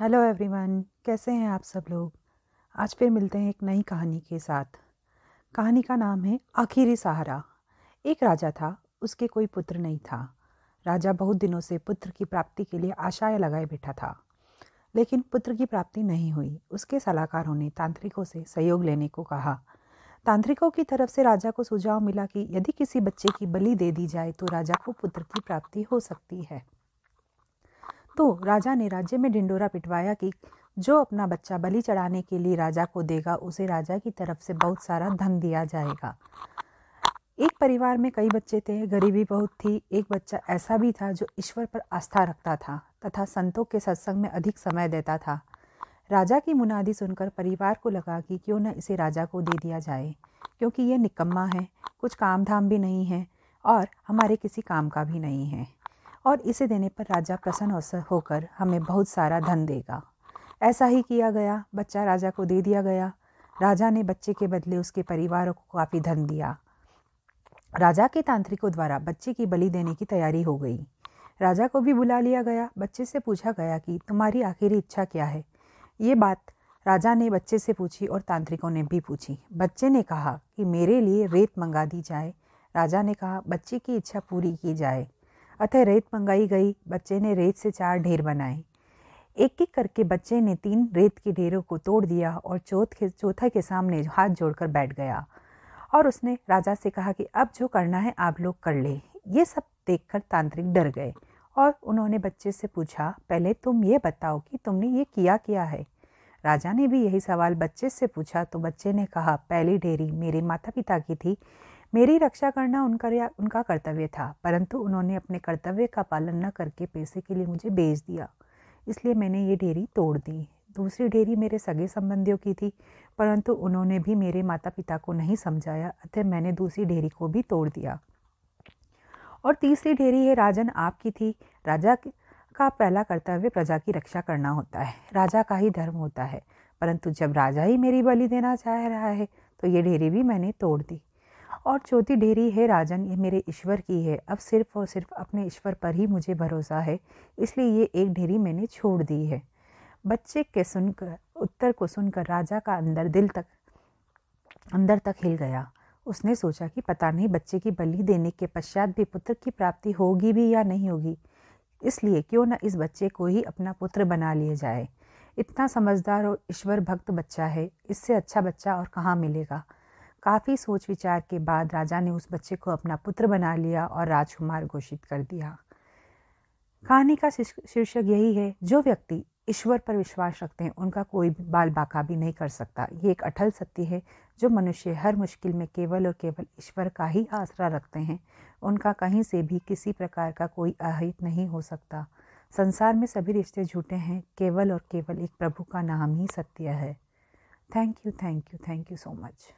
Hello everyone कैसे हैं आप सब लोग? आज फिर मिलते हैं एक नई कहानी के साथ। कहानी का नाम है आखिरी सहारा। एक राजा था, उसके कोई पुत्र नहीं था। राजा बहुत दिनों से पुत्र की प्राप्ति के लिए आशाएँ लगाए बैठा था। लेकिन पुत्र की प्राप्ति नहीं हुई। उसके सलाहकारों ने तांत्रिकों से सहयोग लेने को कहा। तांत्रिकों की तरफ़ से राजा को सुझाव मिला कि यदि किसी बच्चे की बलि दे दी जाए तो राजा को पुत्र की प्राप्ति हो सकती है। तो राजा ने राज्य में ढिंडोरा पिटवाया कि जो अपना बच्चा बलि चढ़ाने के लिए राजा को देगा, उसे राजा की तरफ़ से बहुत सारा धन दिया जाएगा। एक परिवार में कई बच्चे थे, गरीबी बहुत थी। एक बच्चा ऐसा भी था जो ईश्वर पर आस्था रखता था तथा संतों के सत्संग में अधिक समय देता था। राजा की मुनादी सुनकर परिवार को लगा कि क्यों न इसे राजा को दे दिया जाए, क्योंकि यह निकम्मा है, कुछ काम धाम भी नहीं है और हमारे किसी काम का भी नहीं है। और इसे देने पर राजा प्रसन्न होकर हमें बहुत सारा धन देगा। ऐसा ही किया गया। बच्चा राजा को दे दिया गया। राजा ने बच्चे के बदले उसके परिवार को काफ़ी धन दिया। राजा के तांत्रिकों द्वारा बच्चे की बलि देने की तैयारी हो गई। राजा को भी बुला लिया गया। बच्चे से पूछा गया कि, तुम्हारी आखिरी इच्छा क्या है? ये बात राजा ने बच्चे से पूछी और तांत्रिकों ने भी पूछी। बच्चे ने कहा कि, मेरे लिए रेत मंगा दी जाए। राजा ने कहा, बच्चे की इच्छा पूरी की जाए। अतः रेत मंगाई गई, बच्चे ने रेत से चार ढेर बनाए। एक एक करके बच्चे ने तीन रेत के ढेरों को तोड़ दिया और चौथ के, चौथा के सामने हाथ जोड़कर बैठ गया। और उसने राजा से कहा कि अब जो करना है आप लोग कर ले। ये सब देखकर तांत्रिक डर गए और उन्होंने बच्चे से पूछा, पहले तुम ये बताओ कि तुमने ये किया क्या है? राजा ने भी यही सवाल बच्चे से पूछा तो बच्चे ने कहा, पहली ढेरी मेरे माता पिता की थी। मेरी रक्षा करना उनका उनका कर्तव्य था, परंतु उन्होंने अपने कर्तव्य का पालन न करके पैसे के लिए मुझे बेच दिया। इसलिए मैंने ये डेयरी तोड़ दी। दूसरी डेयरी मेरे सगे संबंधियों की थी, परंतु उन्होंने भी मेरे माता पिता को नहीं समझाया, अतः मैंने दूसरी डेयरी को भी तोड़ दिया। और तीसरी डेयरी है राजन आपकी थी। राजा का पहला कर्तव्य प्रजा की रक्षा करना होता है। राजा का ही धर्म होता है, परंतु जब राजा ही मेरी बलि देना चाह रहा है तो ये डेयरी भी मैंने तोड़ दी। और चौथी डेरी है, राजन, ये मेरे ईश्वर की है। अब सिर्फ़ और सिर्फ़ अपने ईश्वर पर ही मुझे भरोसा है, इसलिए ये एक ढेरी मैंने छोड़ दी है। बच्चे के सुनकर, उत्तर को सुनकर राजा का अंदर दिल तक, अंदर तक हिल गया। उसने सोचा कि पता नहीं बच्चे की बलि देने के पश्चात भी पुत्र की प्राप्ति होगी भी या नहीं होगी। इसलिए क्यों ना इस बच्चे को ही अपना पुत्र बना लिया जाए। इतना समझदार और ईश्वर भक्त बच्चा है, इससे अच्छा बच्चा और कहाँ मिलेगा? काफ़ी सोच विचार के बाद राजा ने उस बच्चे को अपना पुत्र बना लिया और राजकुमार घोषित कर दिया। कहानी का शीर्षक यही है, जो व्यक्ति ईश्वर पर विश्वास रखते हैं, उनका कोई बाल बाका भी नहीं कर सकता। ये एक अटल सत्य है, जो मनुष्य हर मुश्किल में केवल और केवल ईश्वर का ही आसरा रखते हैं। उनका कहीं से भी किसी प्रकार का कोई अहित नहीं हो सकता। संसार में सभी रिश्ते झूठे हैं, केवल और केवल एक प्रभु का नाम ही सत्य है। Thank you thank you thank you so much.